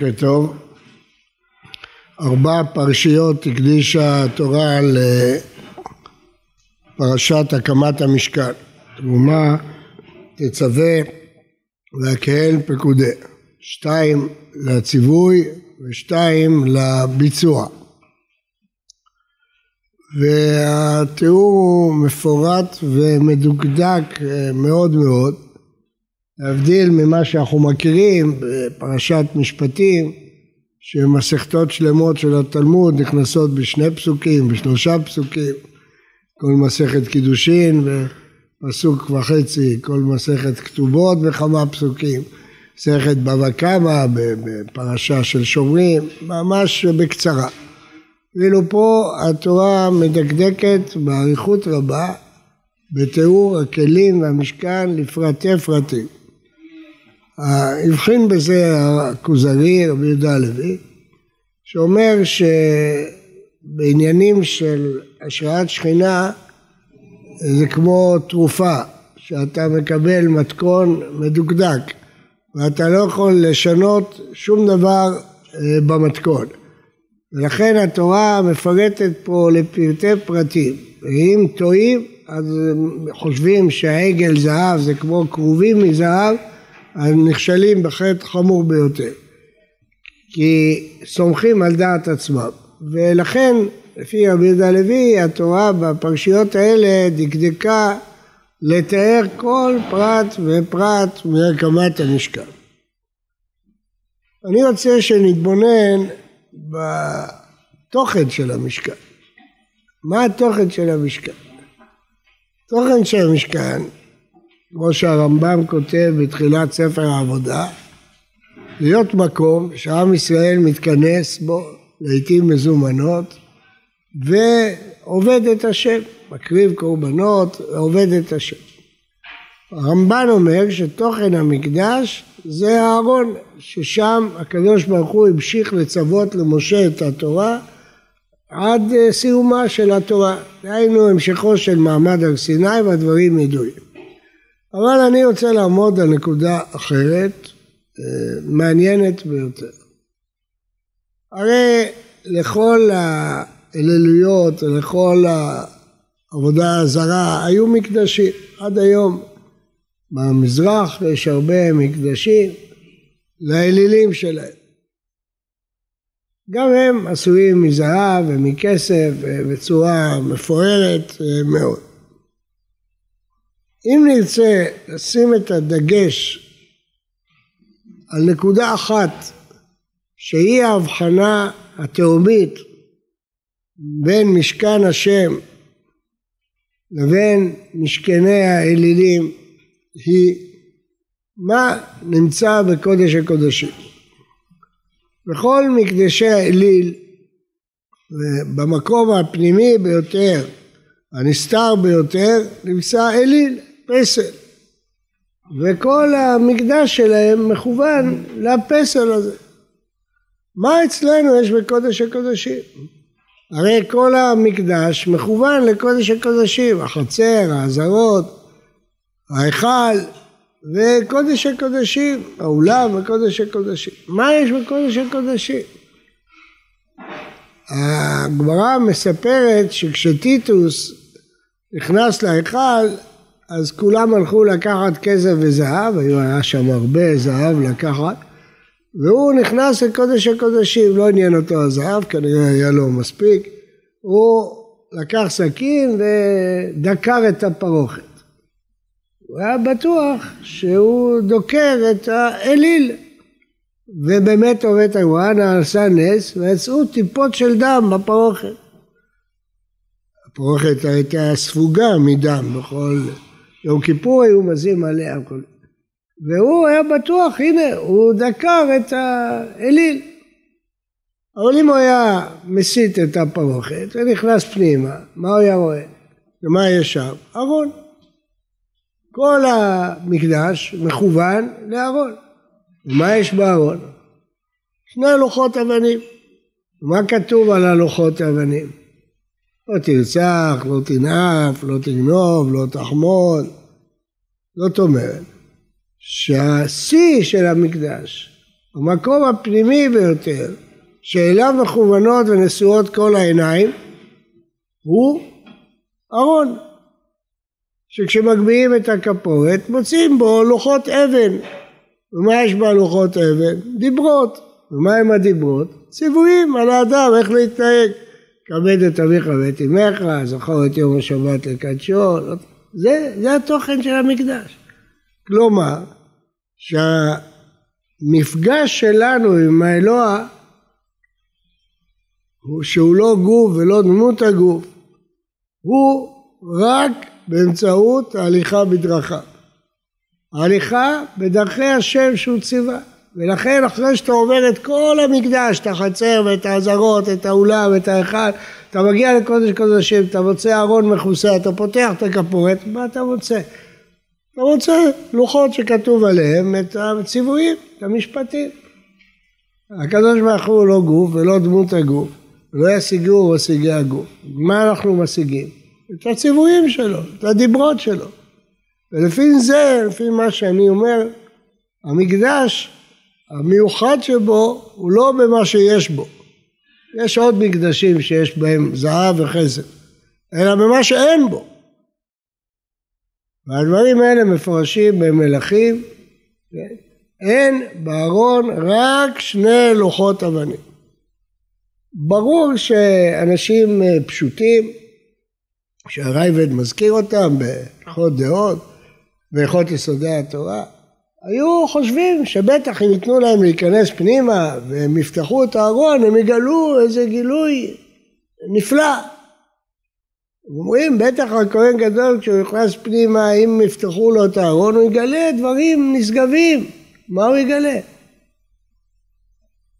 בוקר טוב. ארבע פרשיות הקדישה התורה לפרשת הקמת המשכן. תרומה תצווה והקהל פקודי. שתיים לציווי ושתיים לביצוע. והתיאור הוא מפורט ומדוקדק מאוד מאוד. להבדיל ממה שאנחנו מכירים בפרשת משפטים, שמסכתות שלמות של התלמוד נכנסות בשני פסוקים, בשלושה פסוקים, כל מסכת קידושין ופסוק וחצי, כל מסכת כתובות בכמה פסוקים, מסכת בבא קמא בפרשה של שומרים, ממש בקצרה. ואילו פה התורה מדקדקת באריכות רבה בתיאור הכלים והמשכן לפרטי פרטים. הבחין בזה הכוזרי, רבי יהודה הלוי, שאומר שבעניינים של השראת שכינה זה כמו תרופה, שאתה מקבל מתכון מדוקדק ואתה לא יכול לשנות שום דבר אה, במתכון. ולכן התורה מפרטת פה לפרטי פרטים. ואם טועים אז חושבים שהעגל זהב זה כמו כרובים מזהב נכשלים בחטא חמור ביותר. כי סומכים על דעת עצמם. ולכן, לפי רבי יהודה הלוי, התורה בפרשיות האלה דקדקה לתאר כל פרט ופרט מהקמת המשכן. אני רוצה שנתבונן בתוכן של המשכן. מה התוכן של המשכן? תוכן של המשכן כמו שהרמב"ם כותב בתחילת ספר העבודה, להיות מקום שעם ישראל מתכנס בו לעיתים מזומנות ועובד את השם, מקריב קורבנות ועובד את השם. הרמב"ן אומר שתוכן המקדש זה הארון, ששם הקדוש ברוך הוא המשיך לצוות למשה את התורה עד סיומה של התורה, דהיינו המשכו של מעמד הר סיני והדברים ידועים. אבל אני רוצה לעמוד על נקודה אחרת, אה, מעניינת ביותר. הרי לכל האלילויות ולכל העבודה הזרה היו מקדשים עד היום. במזרח יש הרבה מקדשים לאלילים שלהם. גם הם עשויים מזהב ומכסף בצורה מפוארת אה, מאוד. אם נרצה לשים את הדגש על נקודה אחת שהיא ההבחנה התהומית בין משכן השם לבין משכני האלילים היא מה נמצא בקודש הקודשים. בכל מקדשי האליל ובמקום הפנימי ביותר, הנסתר ביותר, נמצא אליל. פסל. וכל המקדש שלהם מכוון לפסל הזה. מה אצלנו יש בקודש הקודשים? הרי כל המקדש מכוון לקודש הקודשים, החצר, העזרות, ההיכל וקודש הקודשים, האולם וקודש הקודשים. מה יש בקודש הקודשים? הגמרא מספרת שכשטיטוס נכנס להיכל אז כולם הלכו לקחת כסף וזהב, היה שם הרבה זהב לקחת, והוא נכנס לקודש הקודשים, לא עניין אותו הזהב, כנראה היה לו מספיק, הוא לקח סכין ודקר את הפרוכת. הוא היה בטוח שהוא דוקר את האליל, ובאמת עובד הוואנה עשה נס, ויצאו טיפות של דם בפרוכת. הפרוכת הייתה ספוגה מדם בכל... יום כיפור היו מזים עליה הכל. והוא היה בטוח, הנה, הוא דקר את האליל. אבל אם הוא היה מסיט את הפרוכת ונכנס פנימה, מה הוא היה רואה? ומה יש שם? ארון. כל המקדש מכוון לארון. ומה יש בארון? שני לוחות אבנים. מה כתוב על הלוחות האבנים? לא תרצח, לא תנאף, לא תגנוב, לא תחמוד. זאת אומרת שהשיא של המקדש המקום הפנימי ביותר שאליו מכוונות ונשואות כל העיניים הוא ארון שכשמגביהים את הכפורת מוצאים בו לוחות אבן ומה יש בלוחות אבן? דיברות ומה הם הדיברות? ציוויים על האדם איך להתנהג כבד את אביך ואת אמך, זכור את יום השבת לקדשו, זה, זה התוכן של המקדש. כלומר, שהמפגש שלנו עם האלוה הוא שהוא לא גוף ולא דמות הגוף, הוא רק באמצעות ההליכה בדרכיו. ההליכה בדרכי השם שהוא ציווה. ולכן אחרי שאתה עובר את כל המקדש, את החצר ואת העזרות, את האולם, את ההיכל, אתה מגיע לקודש קודשים, אתה מוצא ארון מכוסה, אתה פותח את הכפורת, מה אתה מוצא? אתה מוצא לוחות שכתוב עליהם את הציוויים, את המשפטים. הקדוש ברוך הוא לא גוף ולא דמות הגוף, לא ישיגו משיגי הגוף. מה אנחנו משיגים? את הציוויים שלו, את הדיברות שלו. ולפי זה, לפי מה שאני אומר, המקדש המיוחד שבו הוא לא במה שיש בו. יש עוד מקדשים שיש בהם זהב וחסד, אלא במה שאין בו. והדברים האלה מפורשים במלכים, כן? אין בארון רק שני לוחות אבנים. ברור שאנשים פשוטים, שהרייבד מזכיר אותם בהלכות דעות, בהלכות יסודי התורה, היו חושבים שבטח אם ייתנו להם להיכנס פנימה והם יפתחו את הארון הם יגלו איזה גילוי נפלא. אומרים בטח הכהן גדול כשהוא נכנס פנימה אם יפתחו לו את הארון הוא יגלה דברים נשגבים מה הוא יגלה?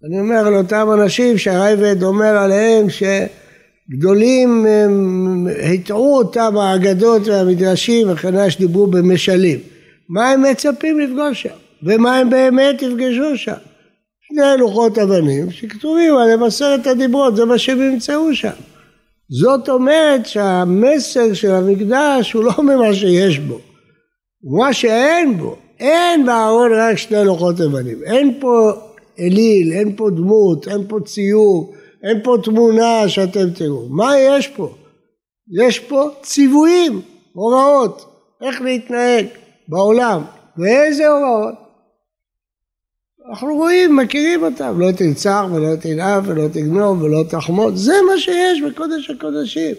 אני אומר לאותם אנשים שהרייבד אומר עליהם שגדולים הטעו אותם האגדות והמדרשים וכן שדיברו במשלים מה הם מצפים לפגוש שם, ומה הם באמת יפגשו שם. שני לוחות אבנים שכתובים עליהם עשרת הדיברות, זה מה שהם ימצאו שם. זאת אומרת שהמסר של המקדש הוא לא ממה שיש בו, הוא מה שאין בו. אין בארון רק שני לוחות אבנים, אין פה אליל, אין פה דמות, אין פה ציור, אין פה תמונה שאתם תראו. מה יש פה? יש פה ציוויים, הוראות, איך להתנהג. בעולם. ואיזה הוראות? אנחנו רואים, מכירים אותם, לא תנצח ולא תנאף ולא תגנוב ולא תחמוד, זה מה שיש בקודש הקודשים,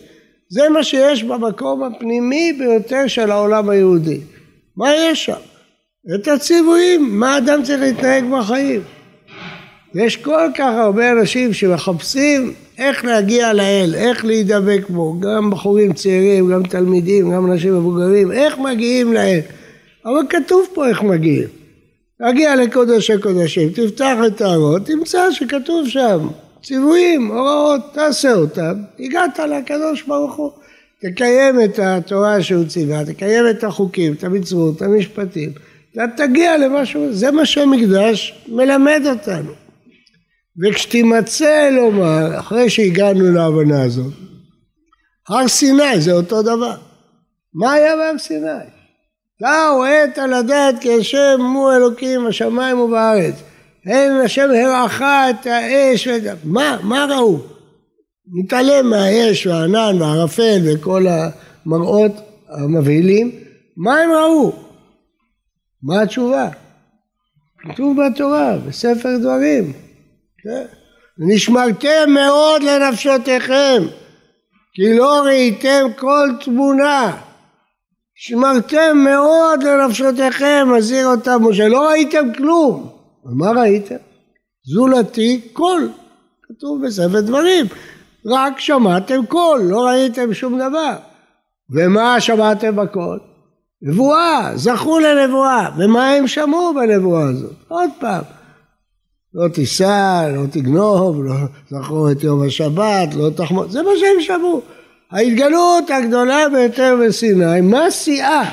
זה מה שיש במקום הפנימי ביותר של העולם היהודי. מה יש שם? את הציוויים, מה אדם צריך להתנהג בחיים. יש כל כך הרבה אנשים שמחפשים איך להגיע לאל, איך להידבק בו, גם בחורים צעירים, גם תלמידים, גם אנשים מבוגרים, איך מגיעים לאל. אבל כתוב פה איך מגיעים. להגיע לקודש הקודשים, תפתח את הארות, תמצא שכתוב שם ציוויים, הוראות, תעשה אותם, הגעת לקדוש ברוך הוא. תקיים את התורה שהוא ציווה, תקיים את החוקים, את המצוות, את המשפטים, אתה תגיע למשהו, זה מה שהמקדש מלמד אותנו. וכשתימצא לומר, אחרי שהגענו להבנה הזאת, הר סיני זה אותו דבר. מה היה בהר סיני? דאו עת על הדעת כי השם הוא אלוקים בשמיים ובארץ. אין השם הרעך את האש ואת... מה? מה ראו? מתעלם מהאש והענן והערפל וכל המראות המבהילים. מה הם ראו? מה התשובה? כתוב בתורה, בספר דברים. כן? נשמרתם מאוד לנפשותיכם, כי לא ראיתם כל תמונה. שמרתם מאוד לנפשותיכם, מזהיר אותם משה, לא ראיתם כלום. מה ראיתם? זולתי קול, כתוב בספר דברים, רק שמעתם קול, לא ראיתם שום דבר. ומה שמעתם בקול? נבואה, זכו לנבואה, ומה הם שמעו בנבואה הזאת? עוד פעם, לא תישא, לא תגנוב, לא זכור את יום השבת, לא תחמוד, זה מה שהם שמעו. ההתגלות הגדולה ביותר בסיני, מה שיאה?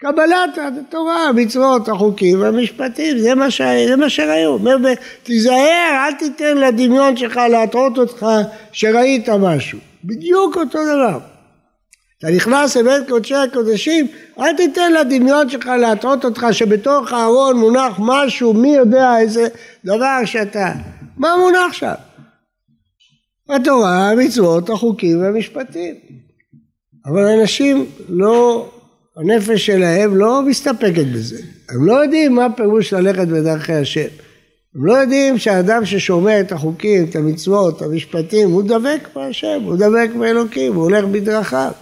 קבלת התורה, המצוות, החוקים והמשפטים, זה מה, ש... זה מה שראיו. אומר, תיזהר, אל תיתן לדמיון שלך להטעות אותך שראית משהו. בדיוק אותו דבר. אתה נכנס לבית קודשי הקודשים, אל תיתן לדמיון שלך להטעות אותך שבתוך הארון מונח משהו, מי יודע איזה דבר שאתה... מה מונח שם? התורה, המצוות, החוקים והמשפטים. אבל אנשים לא, הנפש שלהם לא מסתפקת בזה. הם לא יודעים מה פירוש ללכת בדרכי השם. הם לא יודעים שהאדם ששומע את החוקים, את המצוות, את המשפטים, הוא דבק בהשם, הוא דבק באלוקים, הוא הולך בדרכיו.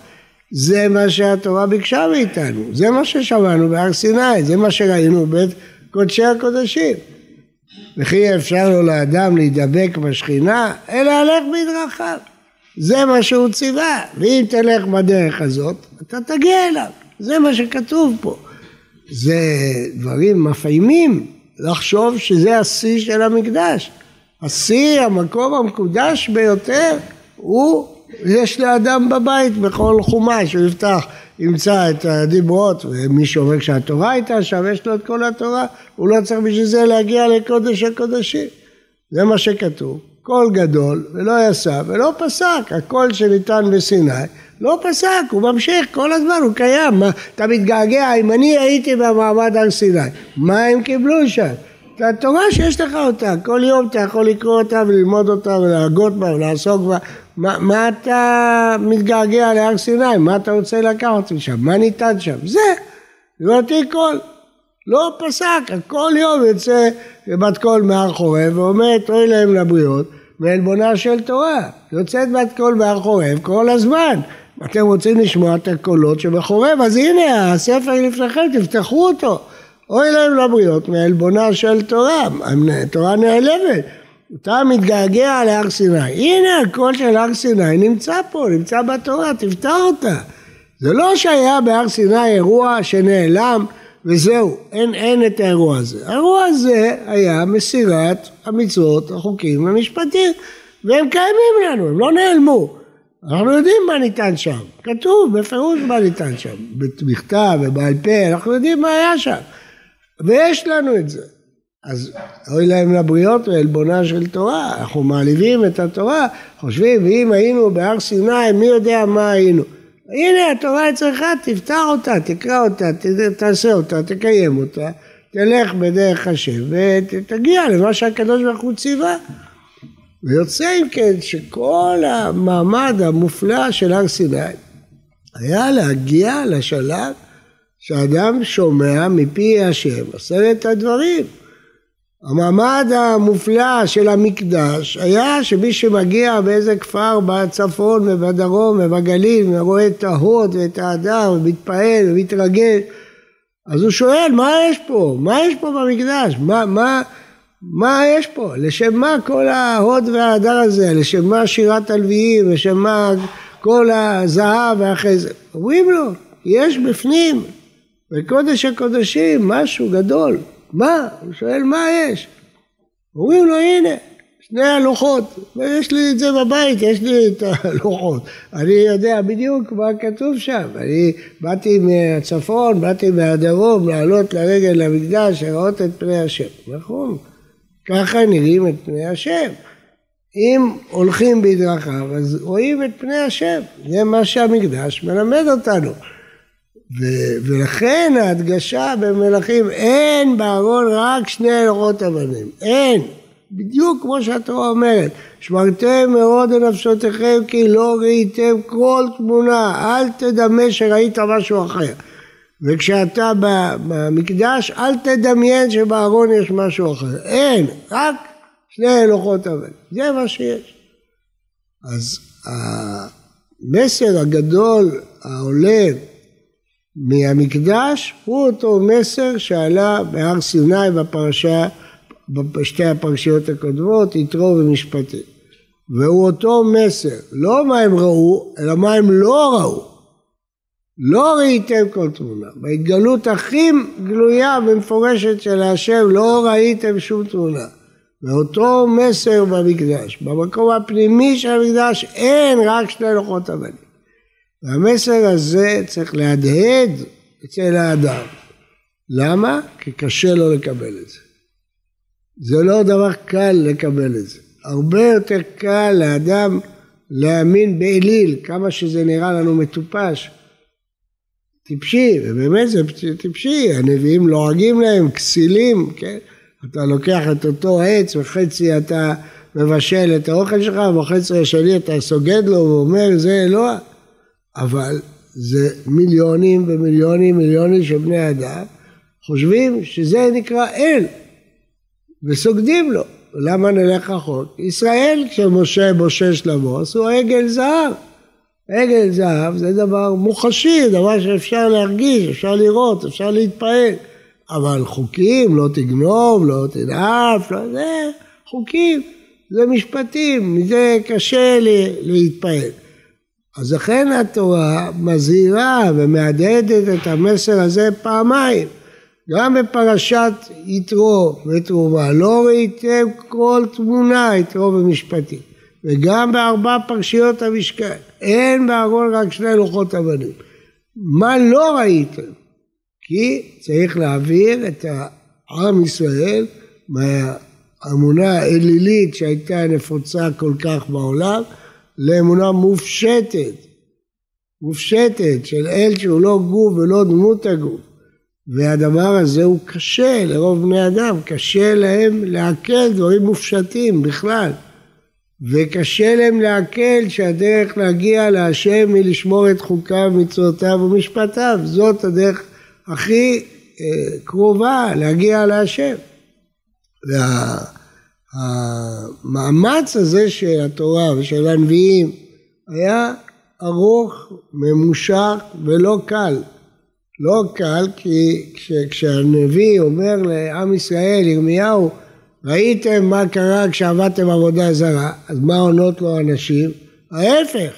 זה מה שהתורה ביקשה מאיתנו, זה מה ששמענו בהר סיני, זה מה שראינו בית קודשי הקודשים. וכי אפשר לו לאדם להידבק בשכינה, אלא הלך בדרכיו. זה מה שהוא ציווה, ואם תלך בדרך הזאת, אתה תגיע אליו. זה מה שכתוב פה. זה דברים מפעימים לחשוב שזה השיא של המקדש. השיא, המקום המקודש ביותר, הוא יש לאדם בבית בכל חומש, הוא יפתח, ימצא את הדיברות, ומי שאומר שהתורה הייתה שם, יש לו את כל התורה, הוא לא צריך בשביל זה להגיע לקודש הקודשים. זה מה שכתוב. קול גדול, ולא יסף, ולא פסק. הקול שניתן בסיני, לא פסק, הוא ממשיך כל הזמן, הוא קיים. מה, אתה מתגעגע, אם אני הייתי במעמד הר סיני, מה הם קיבלו שם? את התורה שיש לך אותה, כל יום אתה יכול לקרוא אותה וללמוד אותה ולהגות בה ולעסוק בה. מה, מה אתה מתגעגע להר סיני? מה אתה רוצה לקחת משם? מה ניתן שם? זולתי קול. לא פסק, כל יום יוצא בת קול מהר חורב ואומרת אוי להם לבריות מעלבונה של תורה. יוצאת בת קול מהר חורב כל הזמן. אתם רוצים לשמוע את הקולות שבחורב, אז הנה הספר לפניכם, תפתחו אותו. אוי להם לבריות מעלבונה של תורה, תורה נעלבת. אתה מתגעגע להר סיני. הנה הקול של הר סיני נמצא פה, נמצא בתורה, תפתח אותה. זה לא שהיה בהר סיני אירוע שנעלם וזהו, אין, אין את האירוע הזה. האירוע הזה היה מסירת המצוות, החוקים, המשפטים, והם קיימים לנו, הם לא נעלמו. אנחנו יודעים מה ניתן שם, כתוב בפירוש מה ניתן שם, בכתב ובעל פה, אנחנו יודעים מה היה שם, ויש לנו את זה. אז אוי להם לבריות ועלבונה של תורה, אנחנו מעליבים את התורה, חושבים ואם היינו בהר סיני מי יודע מה היינו. הנה התורה אצלך, תפתח אותה, תקרא אותה, תעשה אותה, תקיים אותה, תלך בדרך השם ותגיע למה שהקדוש ברוך הוא ציווה. ויוצא אם כן שכל המעמד המופלא של הר סיני היה להגיע לשלב שאדם שומע מפי השם עשרת הדברים. המעמד המופלא של המקדש היה שמי שמגיע באיזה כפר בצפון ובדרום ובגליל ורואה את ההוד ואת ההדר ומתפעל ומתרגל אז הוא שואל מה יש פה? מה יש פה במקדש? מה, מה, מה יש פה? לשם מה כל ההוד וההדר הזה? לשם מה שירת הלוויים? לשם מה כל הזהב והחזר? אומרים לו יש בפנים בקודש הקודשים משהו גדול מה? הוא שואל מה יש? אומרים לו הנה שני הלוחות, ויש לי את זה בבית, יש לי את הלוחות. אני יודע בדיוק מה כתוב שם. אני באתי מהצפון, באתי מהדרום, לעלות לרגל למקדש, לראות את פני השם. נכון, ככה נראים את פני השם. אם הולכים בדרכיו, אז רואים את פני השם. זה מה שהמקדש מלמד אותנו. ו- ולכן ההדגשה במלכים, אין בארון רק שני לוחות אבנים, אין, בדיוק כמו שהתורה אומרת, שמרתם מאוד לנפשותיכם כי לא ראיתם כל תמונה, אל תדמה שראית משהו אחר. וכשאתה במקדש, אל תדמיין שבארון יש משהו אחר. אין, רק שני לוחות אבנים. זה מה שיש. אז המסר הגדול, העולה מהמקדש הוא אותו מסר שעלה בהר סיני בפרשה, בשתי הפרשיות הקודמות, יתרו ומשפטים. והוא אותו מסר, לא מה הם ראו, אלא מה הם לא ראו. לא ראיתם כל תמונה. בהתגלות הכי גלויה ומפורשת של השם לא ראיתם שום תמונה. ואותו מסר במקדש. במקום הפנימי של המקדש אין רק שני לוחות אבנים. והמסר הזה צריך להדהד אצל האדם. למה? כי קשה לו לקבל את זה. זה לא דבר קל לקבל את זה. הרבה יותר קל לאדם להאמין באליל, כמה שזה נראה לנו מטופש. טיפשי, ובאמת זה טיפשי, הנביאים לועגים להם, כסילים, כן? אתה לוקח את אותו עץ וחצי אתה מבשל את האוכל שלך ובחצי השני אתה סוגד לו ואומר זה אלוה אבל זה מיליונים ומיליונים מיליונים של בני אדם חושבים שזה נקרא אל וסוגדים לו למה נלך רחוק? ישראל כשמשה בושש לבוא עשו עגל זהב עגל זהב זה דבר מוחשי, דבר שאפשר להרגיש, אפשר לראות, אפשר להתפעל אבל חוקים, לא תגנוב, לא תנאף, לא זה, חוקים, זה משפטים, מזה קשה להתפעל. אז לכן התורה מזהירה ומהדהדת את המסר הזה פעמיים. גם בפרשת יתרו ותרומה, לא ראיתם כל תמונה יתרו במשפטים, וגם בארבע פרשיות המשכן, אין בארון רק שני לוחות אבנים. מה לא ראיתם? כי צריך להעביר את עם ישראל מהאמונה האלילית שהייתה נפוצה כל כך בעולם לאמונה מופשטת, מופשטת של אל שהוא לא גוף ולא דמות הגוף. והדבר הזה הוא קשה לרוב בני אדם, קשה להם לעכל דברים מופשטים בכלל. וקשה להם לעכל שהדרך להגיע להשם היא לשמור את חוקיו, מצוותיו ומשפטיו. זאת הדרך הכי אה, קרובה להגיע להשם. והמאמץ הזה של התורה ושל הנביאים היה ארוך, ממושך ולא קל. לא קל כי כש, כשהנביא אומר לעם ישראל, ירמיהו, ראיתם מה קרה כשעבדתם עבודה זרה, אז מה עונות לו אנשים? ההפך,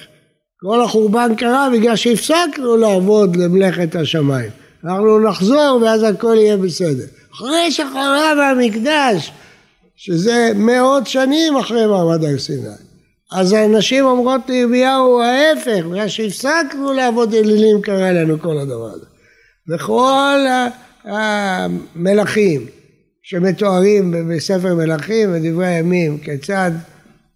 כל החורבן קרה בגלל שהפסקנו לעבוד למלאכת השמיים. אנחנו נחזור ואז הכל יהיה בסדר. אחרי שחרב המקדש, שזה מאות שנים אחרי מעמד הר סיני. אז הנשים אומרות לירמיהו ההפך, בגלל שהפסקנו לעבוד אלילים קרה לנו כל הדבר הזה. וכל המלכים שמתוארים בספר מלכים ודברי הימים, כיצד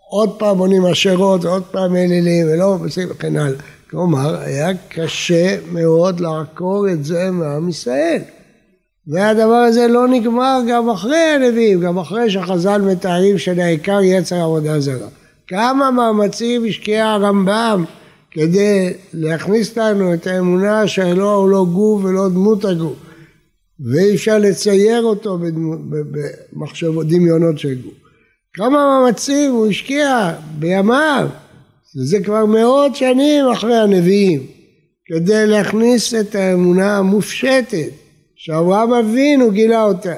עוד פעם בונים אשרות ועוד פעם אלילים ולא וכן הלאה. כלומר, היה קשה מאוד לעקור את זה מעם ישראל. והדבר הזה לא נגמר גם אחרי הנביאים, גם אחרי שחז"ל מתארים שלעיקר יצר עבודה זרה. כמה מאמצים השקיע הרמב"ם כדי להכניס לנו את האמונה שהאלוה הוא לא גוף ולא דמות הגוף. ואי אפשר לצייר אותו במחשבות, דמיונות של גוף. כמה מאמצים הוא השקיע בימיו וזה כבר מאות שנים אחרי הנביאים, כדי להכניס את האמונה המופשטת שאברהם אבינו גילה אותה.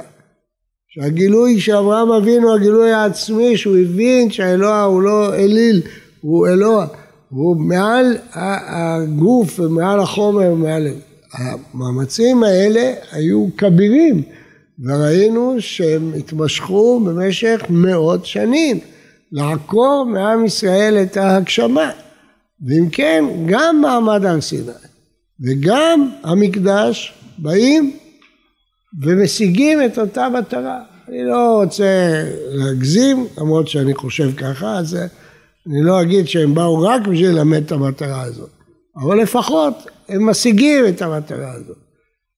שהגילוי שאברהם אבינו, הגילוי העצמי, שהוא הבין שהאלוה הוא לא אליל, הוא אלוה, הוא מעל הגוף ומעל החומר ומעל... המאמצים האלה היו כבירים וראינו שהם התמשכו במשך מאות שנים. לעקור מעם ישראל את ההגשמה. ואם כן, גם מעמד הר סיני וגם המקדש באים ומשיגים את אותה מטרה. אני לא רוצה להגזים, למרות שאני חושב ככה, אז אני לא אגיד שהם באו רק בשביל ללמד את המטרה הזאת, אבל לפחות הם משיגים את המטרה הזאת.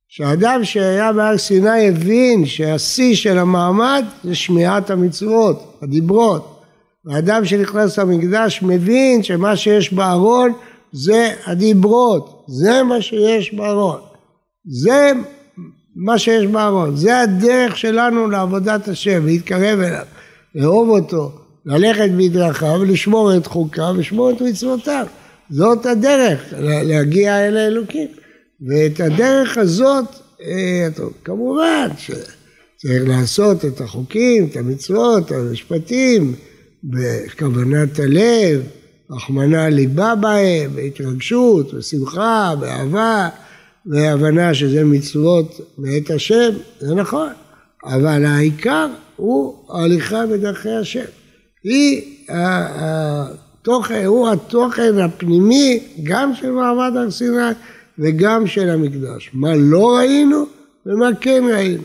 שאדם שהיה בהר סיני הבין שהשיא של המעמד זה שמיעת המצוות, הדיברות. האדם שנכנס למקדש מבין שמה שיש בארון זה הדיברות, זה מה שיש בארון, זה מה שיש בארון, זה הדרך שלנו לעבודת השם, להתקרב אליו, לאהוב אותו, ללכת בדרכיו, לשמור את חוקיו, לשמור את מצוותיו, זאת הדרך להגיע אל האלוקים, ואת הדרך הזאת, אה, כמובן שצריך לעשות את החוקים, את המצוות, המשפטים, בכוונת הלב, רחמנא ליבה בהם, בהתרגשות, בשמחה, באהבה, והבנה שזה מצוות מאת השם, זה נכון, אבל העיקר הוא ההליכה בדרכי השם. היא התוכן, הוא התוכן הפנימי גם של מעמד הר סיני וגם של המקדש. מה לא ראינו ומה כן ראינו.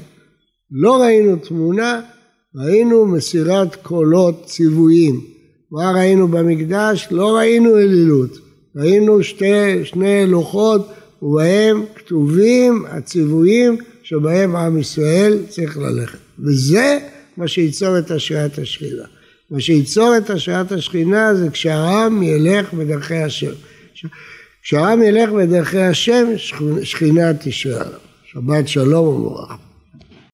לא ראינו תמונה ראינו מסירת קולות ציוויים מה ראינו במקדש? לא ראינו אלילות, ראינו שתי, שני לוחות ובהם כתובים הציוויים שבהם עם ישראל צריך ללכת. וזה מה שייצור את השראת השכינה. מה שייצור את השראת השכינה זה כשהעם ילך בדרכי השם. כשהעם ילך בדרכי השם, שכינה תשרה עליו. שבת שלום ומבורך.